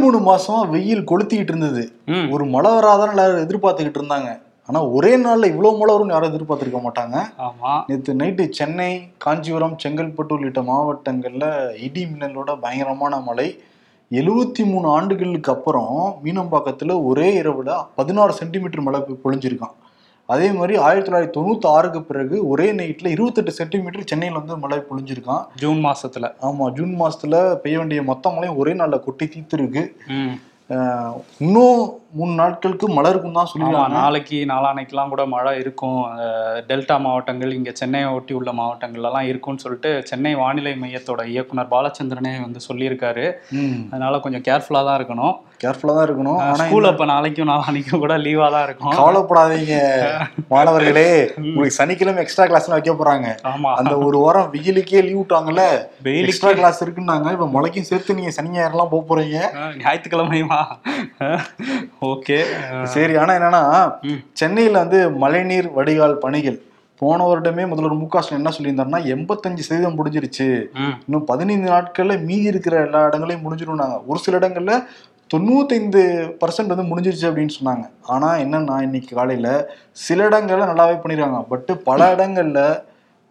மூணு மாசமா வெயில் கொளுத்திக்கிட்டு இருந்தது. ஒரு மழை வராதான் எல்லாரும் எதிர்பார்த்துக்கிட்டு இருந்தாங்க. ஆனா ஒரே நாள்ல இவ்வளவு மழை வரும்னு யாரும் எதிர்பார்த்திருக்க மாட்டாங்க. நேற்று நைட்டு சென்னை காஞ்சிபுரம் செங்கல்பட்டு உள்ளிட்ட மாவட்டங்கள்ல இடி மின்னலோட பயங்கரமான மழை. எழுவத்தி மூணு ஆண்டுகளுக்கு அப்புறம் மீனம்பாக்கத்துல ஒரே இரவுல பதினாறு சென்டிமீட்டர் மழை பொழிஞ்சிருக்கான் அதே மாதிரி ஆயிரத்தி தொள்ளாயிரத்தி தொண்ணூத்தி ஆறுக்கு பிறகு ஒரே நைட்ல இருபத்தெட்டு சென்டிமீட்டர் சென்னையில வந்து மழை பொழிஞ்சிருக்கான் ஜூன் மாசத்துல. ஆமா ஜூன் மாசத்துல பெய்ய வேண்டிய மொத்த மழையும் ஒரே நாள்ல கொட்டி தீர்த்துருக்கு. இன்னும் மூணு நாட்களுக்கு மழை இருக்கும் தான் ஆமா சொல்லிருக்காங்க நாளைக்கு நாளானைக்கெல்லாம் கூட மழை இருக்கும். டெல்டா மாவட்டங்கள் இங்க சென்னையை ஒட்டி உள்ள மாவட்டங்கள்லாம் இருக்கும்னு சொல்லிட்டு சென்னை வானிலை மையத்தோட இயக்குனர் பாலச்சந்திரனே வந்து சொல்லியிருக்காரு. அதனால கொஞ்சம் கேர்ஃபுல்லா தான் இருக்கணும். கேர்ஃபுல்லா தான் இருக்கணும். ஸ்கூல் அப்ப நாளைக்கும் நாளானைக்கும் கூட லீவா தான் இருக்கும். கவலைப்படாதீங்க மாணவர்களே. உங்களுக்கு சனிக்கிழமை எக்ஸ்ட்ரா கிளாஸ் வைக்க போறாங்க. ஆமா. அந்த ஒரு வாரம் வெயிலுக்கே லீவ் விட்டாங்கல்ல? வெயிலுக்கு. எக்ஸ்ட்ரா கிளாஸ் இருக்குன்னாங்க. இப்ப மழைக்கும் சேர்த்து நீங்க சனி ஞாயிறுலாம் போக போறீங்க. அஹ், ஞாயிற்றுக்கிழமையுமா? ஓகே. சரி ஆனா என்னன்னா. சென்னையில வந்து மழைநீர் வடிகால் பணிகள். போன வருடமே முதல்வர் மு க ஸ்டாலின் என்ன சொல்லியிருந்தாருன்னா எண்பத்தஞ்சு சதவீதம் முடிஞ்சிருச்சு. இன்னும் பதினைந்து நாட்கள்ல மீதி இருக்கிற எல்லா இடங்களையும் முடிஞ்சிரும்னாங்க. ஒரு சில இடங்கள்ல தொண்ணூத்தைந்து பர்சன்ட் வந்து முடிஞ்சிருச்சு அப்படின்னு சொன்னாங்க. ஆனா என்னன்னா இன்னைக்கு காலையில சில இடங்கள்ல நல்லாவே பண்ணிருக்காங்க. பட் பல இடங்கள்ல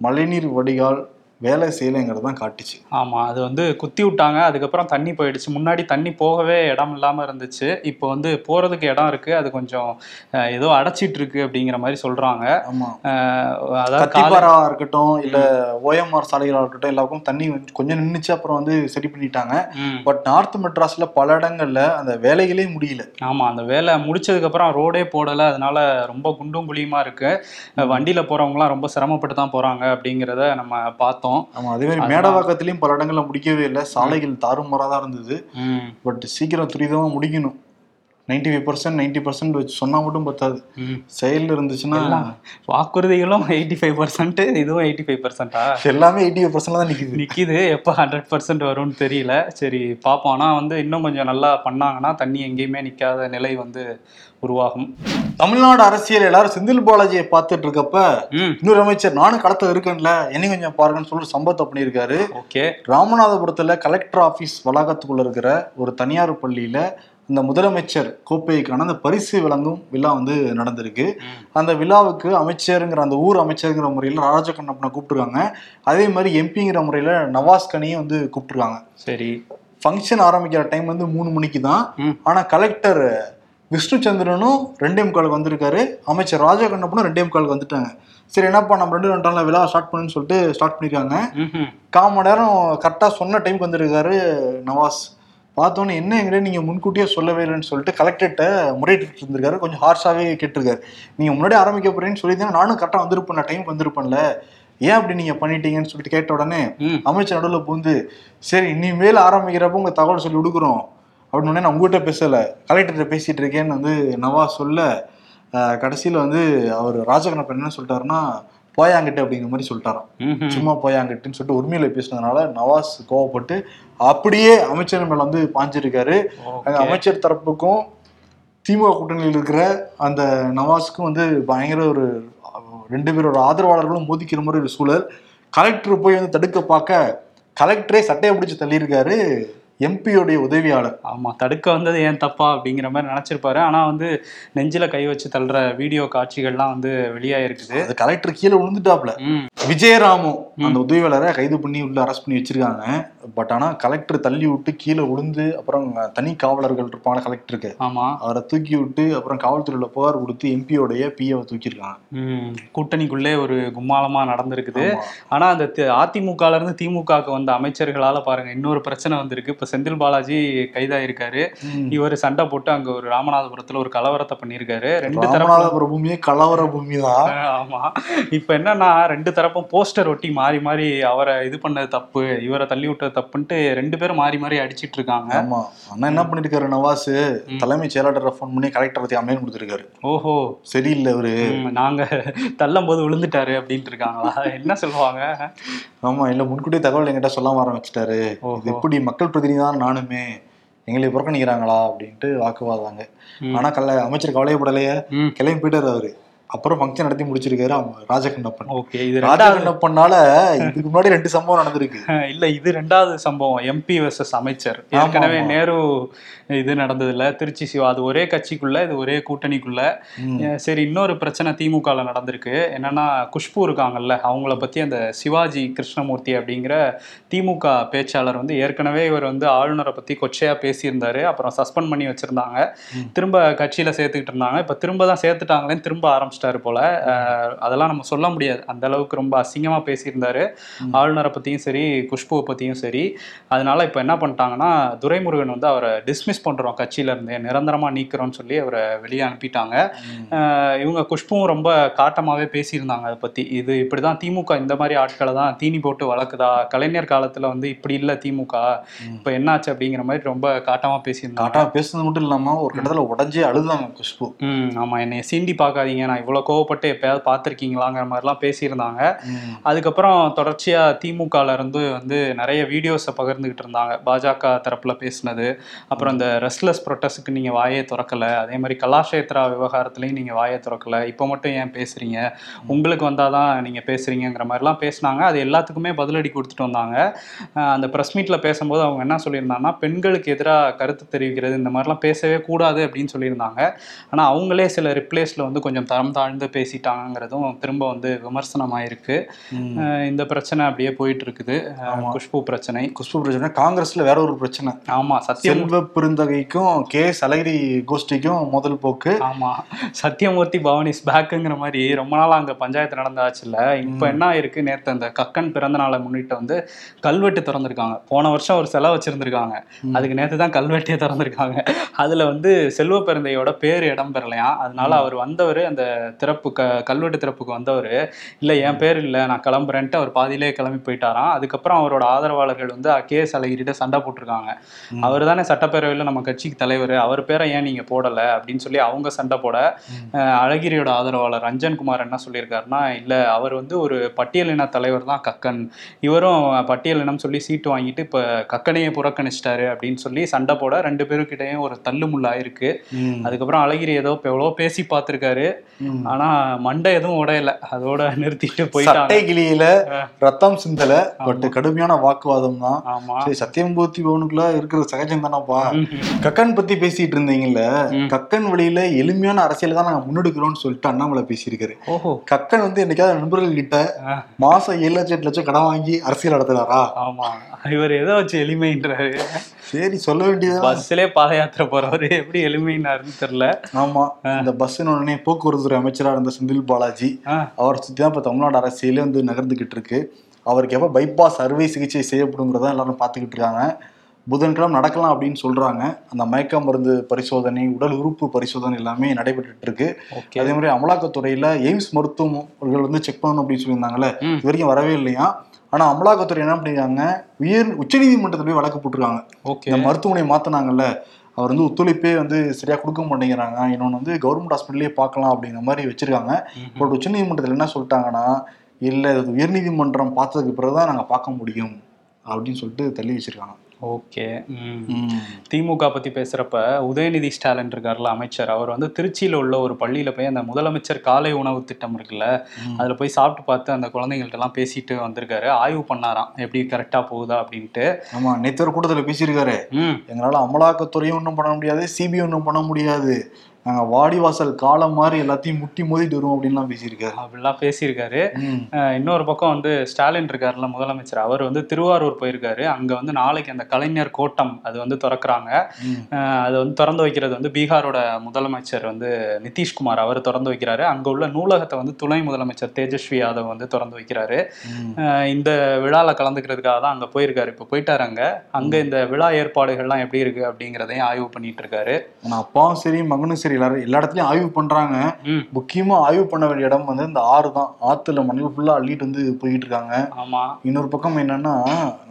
மழைநீர் வடிகால் வேலை செய்யலைங்கிறது தான் காட்டுச்சு. ஆமா அது வந்து குத்தி விட்டாங்க. அதுக்கப்புறம் தண்ணி போயிடுச்சு. முன்னாடி தண்ணி போகவே இடம் இல்லாம இருந்துச்சு. இப்போ வந்து போறதுக்கு இடம் இருக்கு. அது கொஞ்சம் ஏதோ அடைச்சிட்டு இருக்கு அப்படிங்கிற மாதிரி சொல்றாங்க. ஆமா. அஹ், அதாவது காலை- கத்திப்பாரா இருக்கட்டும் இல்ல ஓஎம்ஆர் சாலைகளா இருக்கட்டும் எல்லாருக்கும் தண்ணி கொஞ்சம் நின்னுச்சு அப்புறம் வந்து சரி பண்ணிட்டாங்க. பட் நார்த் மெட்ராஸ்ல பல இடங்கள்ல அந்த வேலைகளே முடியல. ஆமா அந்த வேலை முடிச்சதுக்கு அப்புறம் ரோடே போடல. அதனால ரொம்ப குண்டும் குழியுமா இருக்கு. அஹ், வண்டியில போறவங்கலாம் ரொம்ப சிரமப்பட்டு தான் போறாங்க அப்படிங்கிறத நம்ம பார்த்தோம். ஆமா அதே மாதிரி மேடவாக்கத்திலயும் பல இடங்கள்ல முடிக்கவே இல்லை. சாலைகள் தாறுமாறா தான் இருந்தது. பட் சீக்கிரம் துரிதமா முடிக்கணும். Ninety five percent ninety percent வச்சு சொன்னா மட்டும் பத்தாது. செயல் இருந்துச்சுன்னா வாக்குறுதிகளும் எயிட்டி ஃபைவ் பர்சன்ட் இதுவும் எயிட்டி ஃபைவ் பர்சன்டா எல்லாமே எயிட்டி ஃபைவ் பர்சன்ட் தான் நிக்குது. நிக்குது. எப்போ ஹண்ட்ரட் பர்சன்ட் வரும்னு தெரியல. சரி பார்ப்போம் ஆனால் வந்து இன்னும் கொஞ்சம் நல்லா பண்ணாங்கன்னா தண்ணி எங்கேயுமே நிற்காத நிலை வந்து உருவாகும். தமிழ்நாடு அரசியல் எல்லாரும் செந்தில் பாலாஜியை பார்த்துட்டு இருக்கப்ப இன்னொரு அமைச்சர் நானும் களத்துல இருக்கேன்ல என்னையும் கொஞ்சம் பாருங்கன்னு சொல்லி ஒரு சம்பவத்தை பண்ணியிருக்காரு. ஓகே. ராமநாதபுரத்துல கலெக்டர் ஆபீஸ் வளாகத்துக்குள்ள இருக்கிற ஒரு தனியார் பள்ளியில இந்த முதலமைச்சர் கோப்பைக்கான அந்த பரிசு வழங்கும் விழா வந்து நடந்திருக்கு. அந்த விழாவுக்கு அமைச்சருங்கிற அந்த ஊர் அமைச்சருங்கிற முறையில் ராஜகண்ணப்பனை கூப்பிட்டுருக்காங்க. அதே மாதிரி எம்பிங்கிற முறையில் நவாஸ் கனியும் வந்து கூப்பிட்டுருக்காங்க. சரி. ஃபங்க்ஷன் ஆரம்பிக்கிற டைம் வந்து மூணு மணிக்கு தான். ம். ஆனா கலெக்டர் விஷ்ணுச்சந்திரனும் ரெண்டே முக்காலுக்கு வந்திருக்காரு. அமைச்சர் ராஜகண்ணப்பனும் ரெண்டே முக்காலுக்கு வந்துட்டாங்க. சரி என்னப்பா நம்ம ரெண்டு ரெண்டாம் விழா ஸ்டார்ட் பண்ணுன்னு சொல்லிட்டு ஸ்டார்ட் பண்ணிருக்காங்க. ம்ஹும். கால் மணி நேரம் கரெக்டாக சொன்ன டைமுக்கு வந்திருக்காரு நவாஸ். பார்த்தோன்னே என்ன எங்கிட்ட நீங்கள் முன்கூட்டியே சொல்லவே இல்லைன்னு சொல்லிட்டு கலெக்டர்கிட்ட முறையிட்டு இருந்திருக்காரு. கொஞ்சம் ஹார்ஷாகவே கேட்டிருக்காரு. நீங்கள் முன்னாடி ஆரம்பிக்க போறேன்னு சொல்லி நானும் கரெக்டாக வந்திருப்பேன். டைமுக்கு வந்திருப்பேன்ல. ஏன் அப்படி நீங்கள் பண்ணிட்டீங்கன்னு சொல்லிட்டு கேட்ட உடனே அமைச்சர் நடுவில் பூந்து சரி இனிமேல் ஆரம்பிக்கிறப்ப உங்கள் தகவல் சொல்லி கொடுக்குறோம். அப்படின்னு உடனே நான் உங்ககிட்ட பேசலை. கலெக்டர்கிட்ட பேசிட்டு இருக்கேன்னு வந்து நவாஸ் சொல்ல கடைசியில் வந்து அவர் ராஜகண்ணப்பன் என்ன சொல்லிட்டாருன்னா போயாங்கிட்டு அப்படிங்கிற மாதிரி சொல்லிட்டாராம். சும்மா போயாங்கட்டுன்னு சொல்லிட்டு உரிமையில பேசினதுனால நவாஸ் கோவப்பட்டு அப்படியே அமைச்சர் மேல வந்து பாஞ்சிருக்காரு. அமைச்சர் தரப்புக்கும் திமுக கூட்டணியில் இருக்கிற அந்த நவாஸுக்கும் வந்து பயங்கர ஒரு ரெண்டு பேரோட ஆதரவாளர்களும் மோதிக்கிற மாதிரி ஒரு சூழல் கலெக்டர் போய் வந்து தடுக்க பார்க்க கலெக்டரே சட்டையை பிடிச்சு தள்ளியிருக்காரு எம்பியோடைய உதவியாளர். ஆமா தடுக்க வந்தது ஏன் தப்பா அப்படிங்கிற மாதிரி நினைச்சிருப்பாரு. ஆனா வந்து நெஞ்சில கை வச்சு தள்ளுற வீடியோ காட்சிகள்லாம் வந்து வெளியாயிருக்குது. அது கலெக்டர் கீழே விழுந்துட்டாப்ல. விஜயராமு அந்த உதவியாளரை கைது பண்ணி உள்ள அரெஸ்ட் பண்ணி வச்சிருக்காங்க. பட் ஆனா கலெக்டர் தள்ளி விட்டு கீழே விழுந்து அப்புறம் தனி காவலர்கள் இருப்பாங்க கலெக்டருக்கு. ஆமா. அவரை தூக்கி விட்டு அப்புறம் காவல்துறையில புகார் கொடுத்து எம்பியோடைய பிஏவை தூக்கியிருக்காங்க. கூட்டணிக்குள்ளே ஒரு கும்மாளமா நடந்திருக்குது. ஆமா. ஆனா அந்த தி- அதிமுகல இருந்து திமுகவுக்கு வந்த அமைச்சர்களால பாருங்க இன்னொரு பிரச்சனை வந்திருக்கு. இப்ப செந்தில் பாலாஜி கைதாயிருக்காரு. இவர் சண்டை போட்டு அங்க ஒரு ராமநாதபுரத்துல ஒரு கலவரத்தை பண்ணியிருக்காரு. ரெண்டு ராமநாதபுர பூமியே கலவர பூமி தான் ஆமா. இப்ப என்னன்னா ரெண்டு தரப்பும் போஸ்டர் ஒட்டி மாறி மாறி அவரை இது பண்ணது தப்பு இவரை தள்ளி விட்டது தப்புன்ட்டு ரெண்டு பேரும் மாறி மாறி அடிச்சிட்டு இருக்காங்க ஆமா. அண்ணா என்ன பண்ணிருக்காரு நவாஸ் ம். தலைமைச் செயலாளரை ஃபோன் பண்ணி கலெக்டர் பத்தி அமையன் கொடுத்துருக்காரு. ஓஹோ. சரியில்லை அவரு. நாங்க தள்ளும் போது விழுந்துட்டாரு அப்படின்ட்டு இருக்காங்களா என்ன சொல்லுவாங்க? ஆமா இல்ல முன்கூட்டியே தகவல் என்கிட்ட சொல்லாம ஆரம்பிச்சிட்டாரு. எப்படி மக்கள் பிரதிநிதி தான் நானுமே எங்களை புறக்கணிக்கிறாங்களா அப்படின்ட்டு வாக்குவாதாங்க. ஆனா கல்ல அமைச்சர் கவலையப்படலையே. கிளம்பி போயிட்டாரு அவரு. அப்புறம் ஃபங்க்ஷன் நடத்தி முடிச்சிருக்காரு அவங்க ராஜகண்ணப்பன். ஓகே இது ராஜகண்ணப்பனால இதுக்கு முன்னாடி ரெண்டு சம்பவம் நடந்திருக்கு. இல்ல இது ரெண்டாவது சம்பவம். எம்பி வெர்சஸ் அமைச்சர். ஏற்கனவே. நேரு இது நடந்தது இல்ல திருச்சி சிவா. அது ஒரே கட்சிக்குள்ள இது ஒரே கூட்டணிக்குள்ள. சரி இன்னொரு பிரச்சனை திமுகல நடந்திருக்கு. என்னன்னா குஷ்பு இருக்காங்கல்ல அவங்கள பத்தி அந்த சிவாஜி கிருஷ்ணமூர்த்தி அப்படிங்கிற திமுக பேச்சாளர் வந்து ஏற்கனவே இவர் வந்து ஆளுநரை பத்தி கொச்சையா பேசியிருந்தாரு. அப்புறம் சஸ்பெண்ட் பண்ணி வச்சிருந்தாங்க. திரும்ப கட்சியில சேர்த்துக்கிட்டு இருந்தாங்க. இப்ப திரும்ப தான் சேர்த்துட்டாங்களேன்னு திரும்ப ஆரம்பிச்சிட்டாரு போல. அதெல்லாம் நம்ம சொல்ல முடியாது. அந்த அளவுக்கு ரொம்ப அசிங்கமா பேசியிருந்தாரு. ஆளுநரை பத்தியும் சரி குஷ்புவை பத்தியும் சரி. அதனால இப்ப என்ன பண்ணிட்டாங்கன்னா துரைமுருகன் வந்து அவரை டிஸ்மிஸ் பண்றோம் கட்சியில இருந்து. நிரந்தரமா நீக்கிறோம்னு சொல்லி அவரை வெளியே அனுப்பிட்டாங்க. இவங்க குஷ்புவும் ரொம்ப காட்டமாவே பேசியிருந்தாங்க அதை பத்தி. இது இப்படிதான் திமுக இந்த மாதிரி ஆட்களை தான் தீனி போட்டு வளர்க்குதா? கலைஞர் காலத்துல வந்து இப்படி இல்ல திமுக. இப்ப என்னாச்சு அப்படிங்கிற மாதிரி ரொம்ப காட்டமா பேசியிருந்தாங்க. காட்டா பேசுனது மட்டும் இல்லாம ஒரு கட்டத்துல உடஞ்சே அழுதாங்க குஷ்பு. ஆமா. என்னை சீண்டி பார்க்காதீங்க. நான் இவ்வளவு கோவப்பட்டு எப்பயாவது பார்த்துருக்கீங்களாங்கிற மாதிரிலாம் பேசியிருந்தாங்க. அதுக்கப்புறம் தொடர்ச்சியா திமுகல இருந்து வந்து நிறைய வீடியோஸை பகிர்ந்துகிட்டு இருந்தாங்க. பாஜக தரப்புல பேசினது. அப்புறம் இந்த ரெஸ்ட்லெஸ் ப்ரொட்டஸ்ட்டுக்கு நீங்க வாயே திறக்கல. அதே மாதிரி கலாஷேத்ரா விவகாரத்துலயும் நீங்க வாயே திறக்கல. இப்போ மட்டும் ஏன் பேசுறீங்க? உங்களுக்கு வந்தாதான் நீங்க பேசுறீங்கங்கிற மாதிரிலாம் பேசினாங்க. அது எல்லாத்துக்குமே பதிலடி கொடுத்துட்டு வந்தாங்க. அந்த ப்ரெஸ் மீட்ல பேசும்போது அவங்க என்ன சொல்லியிருந்தாங்கன்னா பெண்களுக்கு எதிராக கருத்து தெரிவிக்கிறது இந்த மாதிரிலாம் பேசவே கூடாது அப்படின்னு சொல்லியிருந்தாங்க. ஆனா அவங்களே சில ரிப்ளேஸ்ல வந்து கொஞ்சம் தரம் தாழ்ந்து பேசிட்டாங்கிறதும் திரும்ப வந்து விமர்சனமாயிருக்கு. இந்த பிரச்சனை அப்படியே போயிட்டு இருக்குது குஷ்பு பிரச்சனை. குஷ்பு பிரச்சனை காங்கிரஸ்ல வேற ஒரு பிரச்சனை. ஆமா சத்தியம் செல்வ பெருந்தகைக்கும் கே. அழகிரி கோஷ்டிக்கும் முதல் போக்கு. ஆமா. சத்யமூர்த்தி பவானிஸ் பேக்குங்கிற மாதிரி ரொம்ப நாள் அங்க பஞ்சாயத்து நடந்தாச்சுல்ல. இப்ப என்ன ஆயிருக்கு? நேத்து அந்த கக்கன் பிறந்த நாளை முன்னிட்டு வந்து கல்வெட்டு திறந்திருக்காங்க. போன வருஷம் ஒரு செலவு வச்சிருந்திருக்காங்க. அதுக்கு நேத்து தான் கல்வெட்டே திறந்திருக்காங்க. அதுல வந்து செல்வ பெருந்தையோட பேர் இடம் பெறலையாம். அதனால அவர் வந்தவர் அந்த திறப்பு க கல்வெட்டு திறப்புக்கு வந்தவர் இல்ல என் பேர் இல்ல நான் கிளம்புறேன்ட்டு அவர் பாதியிலே கிளம்பி போயிட்டாராம். அதுக்கப்புறம் அவரோட ஆதரவாளர்கள் வந்து கே. எஸ். அழகிரிட்ட சண்டை போட்டிருக்காங்க. அவர் தானே சட்டப்பேரவையில் நம்ம கட்சிக்கு தலைவர். அவர் பேரை ஏன் நீங்க போடல? அப்படின்னு சொல்லி அவங்க சண்டை போட அழகிரியோட ஆதரவாளர் ரஞ்சன் குமார் என்ன சொல்லியிருக்காருன்னா இல்ல அவர் வந்து ஒரு பட்டியலின தலைவர் தான் கக்கன். இவரும் பட்டியலினம் சொல்லி சீட்டு வாங்கிட்டு இப்ப கக்கனையே புறக்கணிச்சிட்டாரு. அப்படின்னு சொல்லி சண்டை போட ரெண்டு பேருக்கிட்டையும் ஒரு தள்ளுமுள்ள ஆயிருக்கு ம். அதுக்கப்புறம் அழகிரி ஏதோ எவ்வளோ பேசி பார்த்திருக்காரு. ஆனா மண்டை எதுவும் உடையல. அதோட நிறுத்திட்டு போயிட்டாங்க. சட்டை கிளியில ரத்தம் சிந்தல பட் கடுமையான வாக்குவாதம் தான். சரி சத்தியம்பூர்த்தி பவனுக்குள்ள இருக்கிற சகஜம் தானப்பா. கக்கன் பத்தி பேசிட்டு இருந்தீங்கல்ல. கக்கன் வழியில எளிமையான அரசியல் தான் நாங்க முன்னெடுக்கிறோம்னு சொல்லிட்டு அண்ணாமலை பேசியிருக்காரு. கக்கன் வந்து என்னைக்காவது நண்பர்கள் கிட்ட. மாசம் ஏழு லட்சம் எட்டு லட்சம் கடன் வாங்கி அரசியல் நடத்துறாரா ஆமா. இவர் எதை வச்சு எளிமைன்றாரு? சரி சொல்ல வேண்டியது பஸ்லயே பாத யாத்திரை போறவரு எப்படி எளிமைனாருன்னு தெரியல. ஆமா. இந்த பஸ் உடனே போக்குவரத்து துறை அமைச்சரா இருந்த செந்தில் பாலாஜி அவரை சுத்தி தான் இப்ப தமிழ்நாடு அரசியலே வந்து நகர்ந்துகிட்டு இருக்கு அவருக்கு எப்ப பைபாஸ் அறுவை சிகிச்சை செய்யப்படுங்கிறத எல்லாரும் பார்த்துக்கிட்டு இருக்காங்க. புதன்கிழமை நடக்கலாம் அப்படின்னு சொல்றாங்க. அந்த மயக்க மருந்து பரிசோதனை உடல் உறுப்பு பரிசோதனை எல்லாமே நடைபெற்றுட்டு இருக்கு அதே மாதிரி அமலாக்கத்துறையில எய்ம்ஸ் மருத்துவர்கள் வந்து செக் பண்ணணும் அப்படின்னு சொல்லியிருந்தாங்கல்ல. இது வரைக்கும் வரவே இல்லையா? ஆனா அமலாக்கத்துறை என்ன பண்ணிருக்காங்க? உயர் உச்சநீதிமன்றத்துல போய் வழக்கு போட்டிருக்காங்க. இந்த மருத்துவமனை மாத்தினாங்கல்ல அவர் வந்து ஒத்துழைப்பே வந்து சரியா கொடுக்க மாட்டேங்கிறாங்க. இன்னொன்று வந்து கவர்மெண்ட் ஹாஸ்பிட்டலே பார்க்கலாம் அப்படிங்கிற மாதிரி வச்சிருக்காங்க. பட் உச்சநீதிமன்றத்தில் என்ன சொல்லிட்டாங்கன்னா இல்லை உயர்நீதிமன்றம் பார்த்ததுக்கு பிறகு தான் நாங்கள் பார்க்க முடியும். அப்படின்னு சொல்லிட்டு தள்ளி வச்சிருக்காங்க. ஓகே. திமுக பத்தி பேசுறப்ப உதயநிதி ஸ்டாலின் இருக்கார்ல அமைச்சர். அவர் வந்து திருச்சியில உள்ள ஒரு பள்ளியில போய் அந்த முதலமைச்சர் காலை உணவு திட்டம் இருக்குல்ல அதுல போய் சாப்பிட்டு பார்த்து அந்த குழந்தைங்கள்ட்ட எல்லாம் பேசிட்டு வந்திருக்காரு. ஆய்வு பண்ணாராம். எப்படி கரெக்டா போகுதா அப்படின்ட்டு. ஆமா நேற்று கூட்டத்தில் பேசியிருக்காரு. எங்களால் அமலாக்கத்துறையும் ஒன்றும் பண்ண முடியாது சிபிஐ ஒன்றும் பண்ண முடியாது. நாங்கள் வாடிவாசல் காலம் மாதிரி எல்லாத்தையும் முட்டி மோதிட்டு வருவோம் அப்படின்லாம் பேசியிருக்காரு. அப்படிலாம் பேசியிருக்காரு. இன்னொரு பக்கம் வந்து ஸ்டாலின் இருக்காருல்ல முதலமைச்சர். அவர் வந்து திருவாரூர் போயிருக்காரு. அங்க வந்து நாளைக்கு அந்த கலைஞர் கோட்டம் அது வந்து திறக்கிறாங்க. அது வந்து திறந்து வைக்கிறது வந்து பீகாரோட முதலமைச்சர் வந்து நிதிஷ்குமார். அவர் திறந்து வைக்கிறாரு. அங்க உள்ள நூலகத்தை வந்து துணை முதலமைச்சர் தேஜஸ்வி யாதவ் வந்து திறந்து வைக்கிறாரு. இந்த விழால கலந்துக்கிறதுக்காக தான் அங்க போயிருக்காரு. இப்போ போயிட்டாரு அங்க. அங்க இந்த விழா ஏற்பாடுகள்லாம் எப்படி இருக்கு அப்படிங்கிறதையும் ஆய்வு பண்ணிட்டு இருக்காரு. அப்பாவும் சரி மகனும் சரி எல்லாரும் எல்லா இடத்துலயும் ஆய்வு பண்றாங்க. முக்கியமா ஆய்வு பண்ண வேண்டிய இடம் வந்து இந்த ஆறு தான். ஆத்துல மணல் ஃபுல்லா அள்ளிட்டு வந்து போயிட்டு இருக்காங்க. ஆமா. இன்னொரு பக்கம் என்னன்னா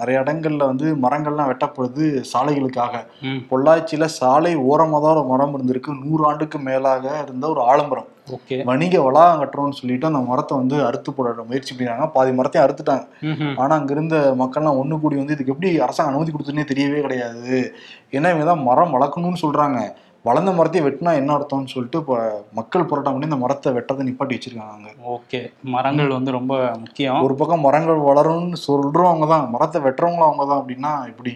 நிறைய இடங்கள்ல வந்து மரங்கள்லாம் வெட்டப்படுது சாலைகளுக்காக. பொள்ளாச்சியில சாலை ஓரமாக தான் ஒரு மரம் இருந்திருக்கு. நூறு ஆண்டுக்கு மேலாக இருந்த ஒரு ஆலமரம். வணிக வளாகம் கட்டுறோம்னு சொல்லிட்டு அந்த மரத்தை வந்து அறுத்து போட முயற்சி பண்ணிருக்காங்க. பாதி மரத்தையும் அறுத்துட்டாங்க. ஆனா அங்க இருந்த மக்கள்லாம் ஒண்ணு கூடி வந்து இதுக்கு எப்படி அரசாங்கம் அனுமதி கொடுத்துன்னே தெரியவே கிடையாது. ஏன்னா இவங்க தான் மரம் வளர்க்கணும்னு சொல்றாங்க. வளர்ந்த மரத்தையும் வெட்டினா என்ன அர்த்தம்னு சொல்லிட்டு இப்போ மக்கள் போராட்டம் பண்ணி இந்த மரத்தை வெட்டதை நிப்பாட்டி வச்சிருக்காங்க. ஓகே. மரங்கள் வந்து ரொம்ப முக்கியம். ஒரு பக்கம் மரங்கள் வளரும்னு சொல்றவங்க தான். மரத்தை வெட்டுறவங்களும் அவங்க தான் அப்படின்னா எப்படி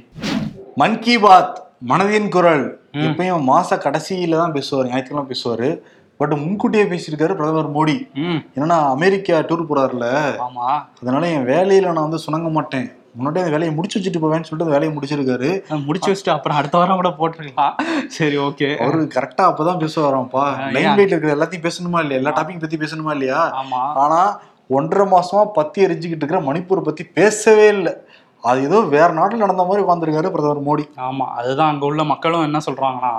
மன் கி பாத் மனதின் குரல். எப்பயும் மாச கடைசியில தான் பேசுவார். ஞாயிற்றுக்கிழமை பேசுவாரு. பட் முன்கூட்டியே பேசியிருக்காரு பிரதமர் மோடி. என்னன்னா அமெரிக்கா டூர் போறாருல ஆமா. அதனால என் வேலையில நான் வந்து சுணங்க மாட்டேன். முன்னாடியே அந்த வேலையை முடிச்சு வச்சுட்டு போவேன்னு சொல்லிட்டு அந்த வேலையை முடிச்சிருக்காரு. முடிச்சு வச்சுட்டு அப்புறம் அடுத்த வாரம் கூட போட்டிருக்கலாம். சரி ஓகே. அவரு கரெக்டா அப்பதான் பேசுவாராம்ப்பா ஆ, லைன்? வெயிட்ல இருக்கிற எல்லாத்தையும் பேசணுமா இல்லையா? எல்லா டாபிக் பத்தி பேசணுமா இல்லையா? ஆமா. ஆனா ஒன்றரை மாசமா பத்தி எரிஞ்சுக்கிட்டு இருக்கிற மணிப்பூர் பத்தி பேசவே இல்லை. அது ஏதோ வேற நாட்டுல நடந்த மாதிரி உட்காந்துருக்காரு பிரதமர் மோடி. ஆமா அதுதான் அங்க உள்ள மக்களும் என்ன சொல்றாங்கன்னா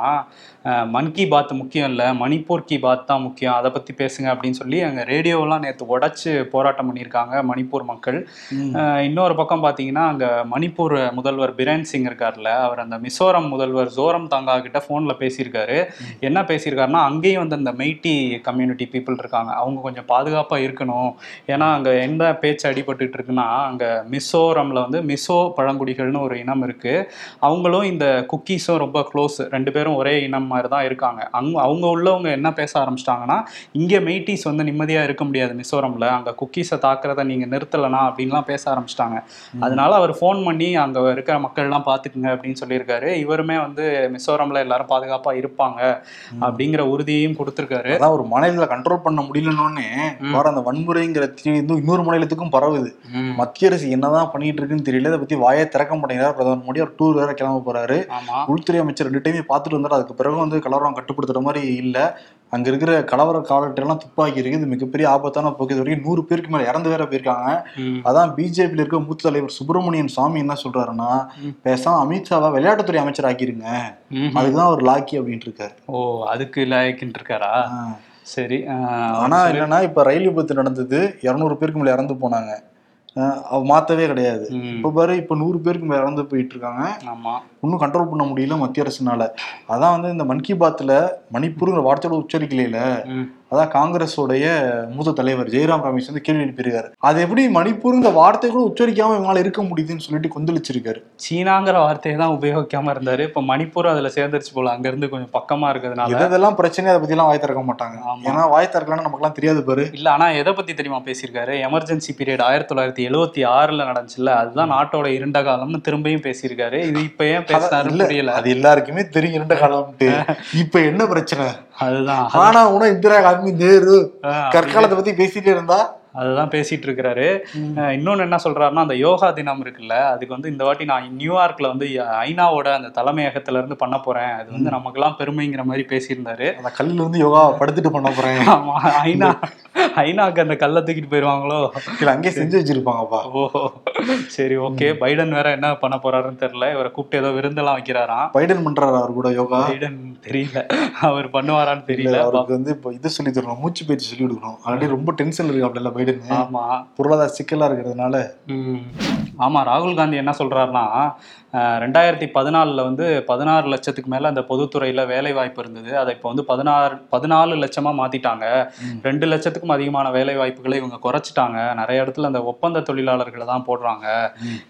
மன் கி பாத் முக்கியம் இல்ல மணிப்பூர் கி பாத் தான் முக்கியம். அதை பத்தி பேசுங்க அப்படின்னு சொல்லி அங்க ரேடியோவெல்லாம் நேத்து உடைச்சு போராட்டம் பண்ணியிருக்காங்க மணிப்பூர் மக்கள். இன்னொரு பக்கம் பாத்தீங்கன்னா அங்க மணிப்பூர் முதல்வர் பிரேன் சிங் இருக்கார்ல அவர் அந்த மிசோரம் முதல்வர் ஜோரம் தங்கா கிட்ட போன்ல பேசியிருக்காரு. என்ன பேசியிருக்காருன்னா அங்கேயும் வந்து அந்த மெய்ட்டி கம்யூனிட்டி பீப்புள் இருக்காங்க. அவங்க கொஞ்சம் பாதுகாப்பா இருக்கணும். ஏன்னா அங்க எந்த பேச்சு அடிபட்டுட்டு இருக்குன்னா அங்க மிசோரம்ல வந்து மிசோ பழங்குடிகள்னு ஒரு இனம் இருக்கு. அவங்களும் இந்த குக்கீஸும் ரொம்ப க்ளோஸ் ரெண்டு பேரும் ஒரே இனம் மாதிரி தான் இருக்காங்க. அங்க அவங்க உள்ளவங்க என்ன பேச ஆரம்பிச்சிட்டாங்கன்னா இங்கே மெய்ட்டிஸ் வந்து நிம்மதியாக இருக்க முடியாது மிசோரம்ல. அங்கே குக்கீஸை தாக்குறத நீங்கள் நிறுத்தலைனா அப்படின்லாம் பேச ஆரம்பிச்சிட்டாங்க. அதனால அவர் ஃபோன் பண்ணி அங்கே இருக்கிற மக்கள்லாம் பார்த்துக்குங்க அப்படின்னு சொல்லியிருக்காரு. இவருமே வந்து மிசோரம்ல எல்லாரும் பாதுகாப்பாக இருப்பாங்க அப்படிங்கிற உறுதியையும் கொடுத்துருக்காரு. அதான் ஒரு மாநிலத்துல கண்ட்ரோல் பண்ண முடியலன்னொன்னே வர அந்த வன்முறைங்கிற தீ வந்து இன்னொரு மாநிலத்துக்கும் பரவுது. மத்திய அரசு என்னதான் பண்ணிட்டு இருக்குன்னு தெரியல. இதை பத்தி வாயை திறக்க மாட்டேங்கிறார். பிரதமர் மோடி. அவர் டூர் வேற கிளம்ப போறாரு. உள்துறை அமைச்சர் ரெண்டு டைமே பார்த்துட்டு வந்தாரு. அதுக்கு பிறகு வந்து கலவரம் கட்டுப்படுத்துற மாதிரி இல்ல. அங்க இருக்கிற கலவர காலட்டெல்லாம் துப்பாக்கி இருக்கு இது மிகப்பெரிய ஆபத்தான போக்கு. இது வரைக்கும் நூறு பேருக்கு மேல இறந்து வேற போயிருக்காங்க. அதான் பிஜேபியில இருக்க மூத்த தலைவர் சுப்பிரமணியன் சாமி என்ன சொல்றாருன்னா பேசாம அமித்ஷாவை விளையாட்டுத்துறை அமைச்சர் ஆக்கிருங்க. ம். அதுக்குதான் அவர் லாக்கி அப்படின்ட்டு இருக்காரு. ஓ அதுக்கு லாய்க்கின்னு இருக்காரா. சரி ஆனா என்னன்னா இப்ப ரயில் விபத்து நடந்தது. இருநூறு பேருக்கு மேல இறந்து போனாங்க. மாத்தவே கிடையாது. இப்ப பாரு இப்ப நூறு பேருக்கு மேல இறந்து போயிட்டு இருக்காங்க ஆமா இன்னும் கண்ட்ரோல் பண்ண முடியல மத்திய அரசுனால அதான் வந்து இந்த மன் கி பாத்ல மணிப்பூருங்கிற வார்த்தையோட உச்சரிக்கலையில. அதான் காங்கிரஸோடைய மூத்த தலைவர் ஜெயராம் ரமேஷ் வந்து கேள்வி எழுப்பியிருக்காரு அது எப்படி மணிப்பூருங்கிற வார்த்தை கூட உச்சரிக்காம இவங்களால இருக்க முடியுதுன்னு சொல்லிட்டு கொந்தளிச்சிருக்காரு. சீனாங்கிற வார்த்தையை தான் உபயோகிக்காம இருந்தாரு. இப்ப மணிப்பூர் அதுல சேர்ந்துருச்சு போல. அங்க இருந்து கொஞ்சம் பக்கமா இருக்கிறதுனால. எதெல்லாம் பிரச்சனை அதை பத்தி எல்லாம் வாய் திறக்க மாட்டாங்க. ஏன்னா வாய் திறக்கலன்னு நமக்கு தெரியாது பாரு. இல்ல ஆனா எதை பத்தி தெரியுமா பேசியிருக்காரு? எமர்ஜென்சி பீரியட் ஆயிரத்தி தொள்ளாயிரத்தி எழுவத்தி ஆறுல நடந்துச்சுல்ல? அதுதான் நாட்டோட இருண்ட காலம்னு திரும்பியும் பேசியிருக்காரு. இது இப்ப ஏன் இல்ல, புரியல. அது எல்லாருக்குமே தெரியும் இரண்டு காலம்ட்டு இப்ப என்ன பிரச்சனை? அதுதான். ஆனா உன இந்திரா காந்தி நேரு கற்காலத்தை பத்தி பேசிட்டே இருந்தா அதுதான் பேசிட்டு இருக்கிறாரு அஹ் இன்னொன்னு என்ன சொல்றாருன்னா அந்த யோகா தினம் இருக்குல்ல அதுக்கு வந்து இந்த வாட்டி நான் நியூயார்க்ல வந்து ஐநாவோட அந்த தலைமையகத்துல இருந்து பண்ண போறேன். அது வந்து நமக்கெல்லாம் பெருமைங்கிற மாதிரி பேசியிருந்தாரு. அந்த கல்லுல வந்து யோகா படுத்துட்டு பண்ண போறேன். ஆமா ஐநா ஐநாக்கு அந்த கல்லை தூக்கிட்டு போயிருவாங்களோ? இல்ல அங்கேயே செஞ்சு வச்சிருப்பாங்கப்பா. ஓஹோ. சரி ஓகே. பைடன் வேற என்ன பண்ண போறாருன்னு தெரியல. இவரை கூப்பிட்டு ஏதோ விருந்தெல்லாம் வைக்கிறாராம். பைடன் பண்றாரு அவர் கூட யோகா? பைடன் தெரியல. அவர் பண்ணுவாரான்னு தெரியல. அவருக்கு வந்து இப்போ இது சொல்லி தரணும் மூச்சு பயிற்சி சொல்லி கொடுக்கணும். ஆல்ரெடி ரொம்ப டென்ஷன் இருக்கு அப்படில்ல ஆமா. பொருளாதார சிக்கலா இருக்கிறதுனால. ஆமா ராகுல் காந்தி என்ன சொல்றாருன்னா ரெண்டாயிரத்தி பதினாலில் வந்து பதினாறு லட்சத்துக்கு மேல அந்த பொதுத்துறையில வேலை வாய்ப்பு இருந்தது. அதை இப்போ வந்து பதினாறு பதினாலு லட்சமா மாத்திட்டாங்க. ம். ரெண்டு லட்சத்துக்கும் அதிகமான வேலை வாய்ப்புகளை இவங்க குறைச்சிட்டாங்க. நிறைய இடத்துல அந்த ஒப்பந்த தொழிலாளர்களை தான் போடுறாங்க.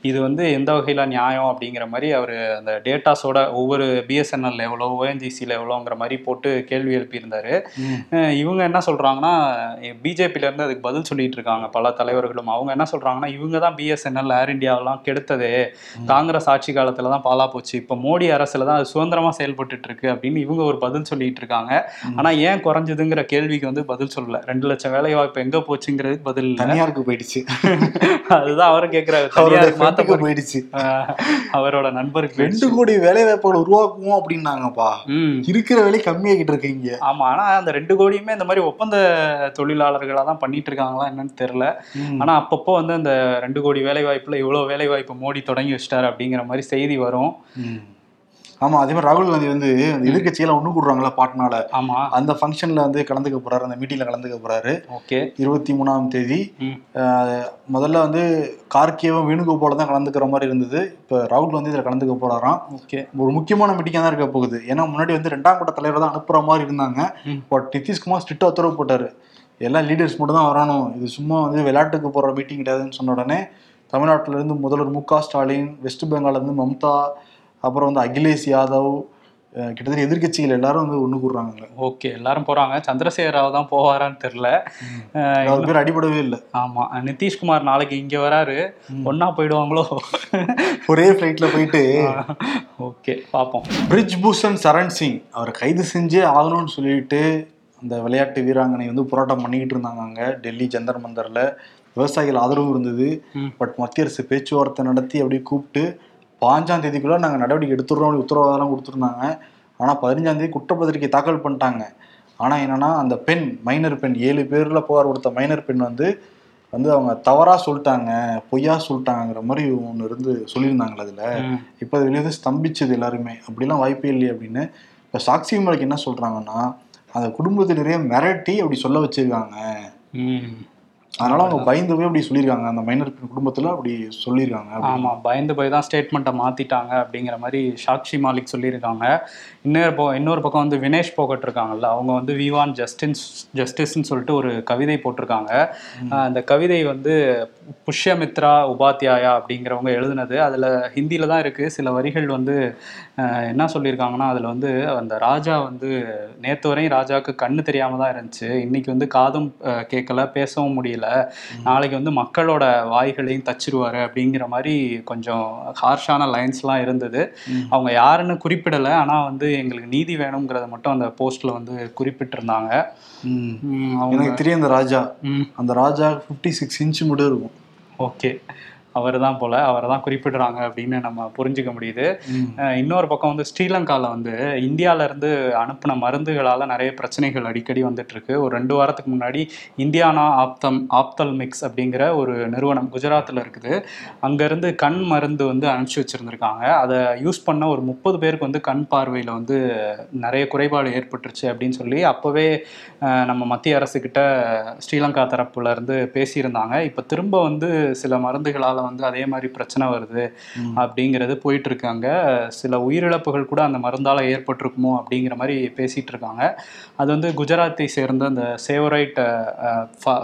இது வந்து எந்த வகையில நியாயம் அப்படிங்கிற மாதிரி அவர் அந்த டேட்டாஸோட ஒவ்வொரு பிஎஸ்என்எல் எவ்வளோ ஓஎன்ஜிசியில் எவ்வளோங்கிற மாதிரி போட்டு கேள்வி எழுப்பியிருந்தாரு. இவங்க என்ன சொல்றாங்கன்னா பிஜேபியில இருந்து அதுக்கு பதில் சொல்லிட்டு இருக்காங்க பல தலைவர்களும். அவங்க என்ன சொல்றாங்கன்னா இவங்க தான் பிஎஸ்என்எல் ஏர் இந்தியாவெல்லாம் கெடுத்ததே. காங்கிரஸ் ஆட்சி காலத்துல தான் பாலா போச்சு. இப்போ மோடி அரசுல தான் அது சுதந்திரமா செயல்பட்டுட்டு இருக்கு அப்படின்னு இவங்க ஒரு பதில் சொல்லிட்டு இருக்காங்க ஆனா ஏன் குறைஞ்சதுங்கிற கேள்விக்கு வந்து பதில் சொல்லல. ரெண்டு லட்சம் வேலை வாய்ப்பு எங்க போச்சுங்கிறதுக்கு பதில் தனியாருக்கு போயிடுச்சு. அதுதான் அவரும் கேக்குறாரு. அவரோட தனியார். போயிடுச்சு. அவரோட நண்பருக்கு ரெண்டு கோடி வேலை வாய்ப்புகள் உருவாக்குவோம் அப்படின்னாங்கப்பா. இருக்கிற வேலை கம்மியாகிட்டு இருக்கீங்க ஆமா ஆனா அந்த ரெண்டு கோடியுமே இந்த மாதிரி ஒப்பந்த தொழிலாளர்களா தான் பண்ணிட்டு இருக்காங்களா என்னன்னு தெரியல. ஆனா அப்பப்போ வந்து அந்த ரெண்டு கோடி வேலை வாய்ப்புல இவ்வளவு வேலை வாய்ப்பு மோடி தொடங்கி வச்சிட்டாரு அப்படிங்கிற மாதிரி செய்தி வரும். ஆமா அதே மாதிரி ராகுல் காந்தி வந்து எதிர்கட்சியெல்லாம் ஒண்ணு கூடுறாங்களா பாட்னால. ஆமா. அந்த ஃபங்க்ஷன்ல வந்து கலந்துக்க போறாரு அந்த மீட்டிங்ல கலந்துக்க போறாரு. ஓகே. இருபத்தி மூணாம் தேதி. முதல்ல வந்து கார்கேவும் வேணுகோபால தான் கலந்துக்கிற மாதிரி இருந்தது. இப்போ ராகுல் வந்து இதுல கலந்துக்க போறாராம். ஓகே. ஒரு முக்கியமான மீட்டிங்காக தான் இருக்க போகுது. ஏன்னா முன்னாடி வந்து ரெண்டாம் கட்ட தலைவர் தான் அனுப்புற மாதிரி இருந்தாங்க. பட் நிதிஷ்குமார் ஸ்ட்ரிக்டா உத்தரவு போட்டாரு. எல்லா லீடர்ஸ் மட்டும் தான் வரணும். இது சும்மா வந்து விளையாட்டுக்கு போற மீட்டிங் கிடையாதுன்னு சொன்ன உடனே தமிழ்நாட்டுல இருந்து முதல்வர் மு க ஸ்டாலின் வெஸ்ட் பெங்கால்ல இருந்து மம்தா அப்புறம் வந்து அகிலேஷ் யாதவ் கிட்டத்தட்ட எதிர்க்கட்சிகள் எல்லாரும் வந்து ஒண்ணு கூடுறாங்க ஓகே எல்லாரும் போறாங்க. சந்திரசேகர ராவ் தான் போவாரான்னு அவர் பேர் அடிபடவே இல்லை. ஆமா. நிதிஷ்குமார் நாளைக்கு இங்க வராரு. ஒண்ணா போயிடுவாங்களோ? ஒரே ஃப்ளைட்ல போயிட்டு ஓகே பார்ப்போம் பிரிட்ஜ் பூஷன் சரண் சிங் அவரை கைது செஞ்சே ஆகணும்னு சொல்லிட்டு அந்த விளையாட்டு வீராங்கனை வந்து போராட்டம் பண்ணிக்கிட்டு இருந்தாங்க அங்க டெல்லி ஜந்தர் மந்தர்ல. விவசாயிகள் ஆதரவு இருந்தது. பட் மத்திய அரசு பேச்சுவார்த்தை நடத்தி அப்படியே கூப்பிட்டு பாஞ்சாம் தேதிக்குள்ள நாங்க நடவடிக்கை எடுத்துடுறோம் உத்தரவாதம் கொடுத்துருந்தாங்க. ஆனா பதினஞ்சாம் தேதி குற்றப்பத்திரிக்கை தாக்கல் பண்ணிட்டாங்க. ஆனா என்னன்னா அந்த பெண் மைனர் பெண் ஏழு பேர்ல புகார் கொடுத்த மைனர் பெண் வந்து வந்து அவங்க தவறா சொல்லிட்டாங்க பொய்யா சொல்லிட்டாங்கிற மாதிரி ஒன்று இருந்து சொல்லியிருந்தாங்களே அதுல. இப்போ அது வெளியே வந்து ஸ்தம்பிச்சது எல்லாருமே. அப்படிலாம் வாய்ப்பே இல்லையே அப்படின்னு இப்போ சாக்சி மலைக்கு என்ன சொல்றாங்கன்னா அந்த குடும்பத்தினரே மிரட்டி அப்படி சொல்ல வச்சிருக்காங்க. அதனால அவங்க பயந்து போய் அப்படி சொல்லியிருக்காங்க. அந்த மைனர் குடும்பத்துல அப்படி சொல்லியிருக்காங்க. அப்படின்னு. ஆமா பயந்து போய் தான் ஸ்டேட்மெண்ட்டை மாத்திட்டாங்க அப்படிங்கிற மாதிரி சாக்ஷி மாலிக் சொல்லியிருக்காங்க. இன்னொரு பக்கம் இன்னொரு பக்கம் வந்து வினேஷ் போகட் இருக்காங்கல்ல அவங்க வந்து விவான் ஜஸ்டின்ஸ் ஜஸ்டிஸ்ன்னு சொல்லிட்டு ஒரு கவிதை போட்டிருக்காங்க. அந்த கவிதை வந்து புஷ்யமித்ரா உபாத்யாயா அப்படிங்கிறவங்க எழுதுனது. அதுல ஹிந்தியில தான் இருக்கு. சில வரிகள் வந்து என்ன சொல்லியிருக்காங்கன்னா அதுல வந்து அந்த ராஜா வந்து நேத்து வரையும் ராஜாவுக்கு கண்ணு தெரியாம தான் இருந்துச்சு. இன்னைக்கு வந்து காதும் கேட்கல பேசவும் முடியல. நாளைக்கு வந்து மக்களோட வாய்களையும் தச்சிருவாரு அப்படிங்கிற மாதிரி கொஞ்சம் ஹார்ஷான லைன்ஸ்லாம் இருந்தது. அவங்க யாருன்னு குறிப்பிடலை. ஆனால் வந்து எங்களுக்கு நீதி வேணுங்கிறத மட்டும் அந்த போஸ்ட்ல வந்து குறிப்பிட்டிருந்தாங்க. எனக்கு தெரியும் அந்த ராஜா. அந்த ராஜா ஃபிஃப்டி சிக்ஸ் இன்ச் மட்டும் இருக்கும். ஓகே. அவர் தான் போல அவரை தான் குறிப்பிடுறாங்க அப்படின்னு நம்ம புரிஞ்சுக்க முடியுது. இன்னொரு பக்கம் வந்து ஸ்ரீலங்காவில் வந்து இந்தியால இருந்து அனுப்பின மருந்துகளால் நிறைய பிரச்சனைகள் அடிக்கடி வந்துட்டு இருக்கு ஒரு ரெண்டு வாரத்துக்கு முன்னாடி இந்தியானா ஆப்தம் ஆப்தல் மிக்ஸ் அப்படிங்கிற ஒரு நிறுவனம் குஜராத்தில் இருக்குது. அங்கேருந்து கண் மருந்து வந்து அனுப்பிச்சி வச்சுருந்துருக்காங்க. அதை யூஸ் பண்ண ஒரு முப்பது பேருக்கு வந்து கண் பார்வையில் வந்து நிறைய குறைபாடு ஏற்பட்டுருச்சு அப்படின்னு சொல்லி அப்போவே நம்ம மத்திய அரசுக்கிட்ட ஸ்ரீலங்கா தரப்புல இருந்து பேசியிருந்தாங்க. இப்போ திரும்ப வந்து சில மருந்துகளால் வந்து அதே மாதிரி பிரச்சனை வருது. அப்படிங்கிறது போயிட்டு இருக்காங்க சில உயிரிழப்புகள் கூட அந்த மருந்தால ஏற்பட்டிருக்குமோ அப்படிங்கிற மாதிரி பேசிட்டு இருக்காங்க அது வந்து குஜராத்தை சேர்ந்த அந்த சேவரைட்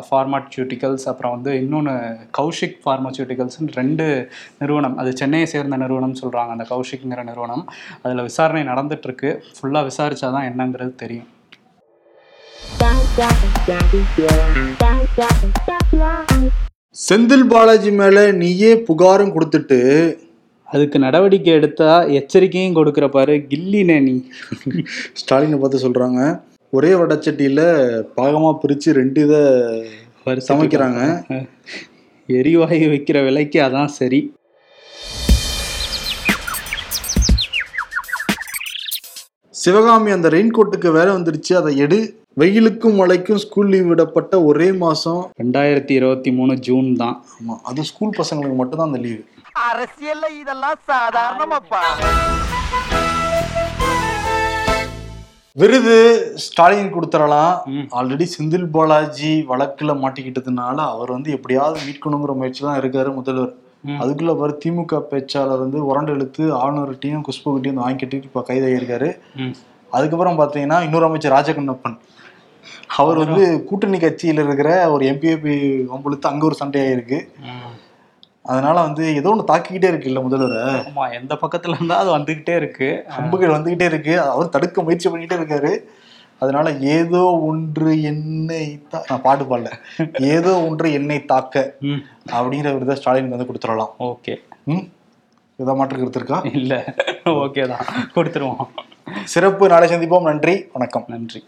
ஃபார்மாசியூட்டிக்கல்ஸ் அப்புறம் வந்து இன்னொன்று கௌஷிக் ஃபார்மாசியூட்டிக்கல்ஸ்னு ரெண்டு நிறுவனம். அது சென்னையை சேர்ந்த நிறுவனம் சொல்றாங்க அந்த கௌஷிக்ங்கிற நிறுவனம். அதில் விசாரணை நடந்துட்டு இருக்கு ஃபுல்லாக விசாரிச்சாதான் என்னங்கிறது தெரியும். செந்தில் பாலாஜி மேல நீயே புகாரும் கொடுத்துட்டு அதுக்கு நடவடிக்கை எடுத்தா எச்சரிக்கையும் கொடுக்குற பாரு கில்லினே நீ. ஸ்டாலினை பார்த்து சொல்றாங்க. ஒரே வடச்சட்டியில பாகமா பிரிச்சு ரெண்டு இதை சமைக்கிறாங்க. எரிவாயு வைக்கிற விலைக்கு அதான் சரி. சிவகாமி அந்த ரெயின் கோட்டுக்கு வேலை வந்துருச்சு அதை எடு. வெயிலுக்கும் மழைக்கும் ஸ்கூல் லீவ் விடப்பட்ட ஒரே மாசம் ரெண்டாயிரத்தி இருபத்தி மூணு ஜூன் தான். ஆமா அது ஸ்கூல் பசங்களுக்கு மட்டும்தான் அந்த லீவு அரசியல்ல இதெல்லாம் சாதாரணமாப்பா. விருது ஸ்டாலின் கொடுத்துடலாம். ஆல்ரெடி செந்தில் பாலாஜி வழக்குல மாட்டிக்கிட்டதுனால அவர் வந்து எப்படியாவது மீட்கணுங்கிற முயற்சி தான் இருக்காரு முதல்வர். அதுக்குள்ள பாரு திமுக பேச்சாளர் வந்து உரண்டு இழுத்து ஆளுநர்கிட்டையும் குஷ்புகிட்டையும் வந்து வாங்கிக்கிட்டு இப்போ கைதாகியிருக்காரு. அதுக்கப்புறம் பார்த்தீங்கன்னா இன்னொரு அமைச்சர் ராஜகண்ணப்பன். அவர் வந்து கூட்டணி கட்சியில் இருக்கிற ஒரு எம்பிஏபி வம்புழுத்து அங்கே ஒரு சண்டையாயிருக்கு. அதனால வந்து ஏதோ ஒன்று தாக்கிக்கிட்டே இருக்கு இல்ல முதல்வரை. ஆமா எந்த பக்கத்துல இருந்தா அது வந்துகிட்டே இருக்கு. அம்புகள் வந்துகிட்டே இருக்கு. அவர் தடுக்க முயற்சி பண்ணிக்கிட்டே இருக்காரு. அதனால ஏதோ ஒன்று என்னை தா- நான் பாட்டு பாடல. ஏதோ ஒன்று என்னை தாக்க அப்படிங்கிற விருதை ஸ்டாலினுக்கு வந்து கொடுத்துடலாம். ஓகே. ம்? இதை மாற்று கருத்து இருக்கா? இல்ல. ஓகே தான். கொடுத்துருவோம். சிறப்பு. நாளை சந்திப்போம். நன்றி. வணக்கம். நன்றி.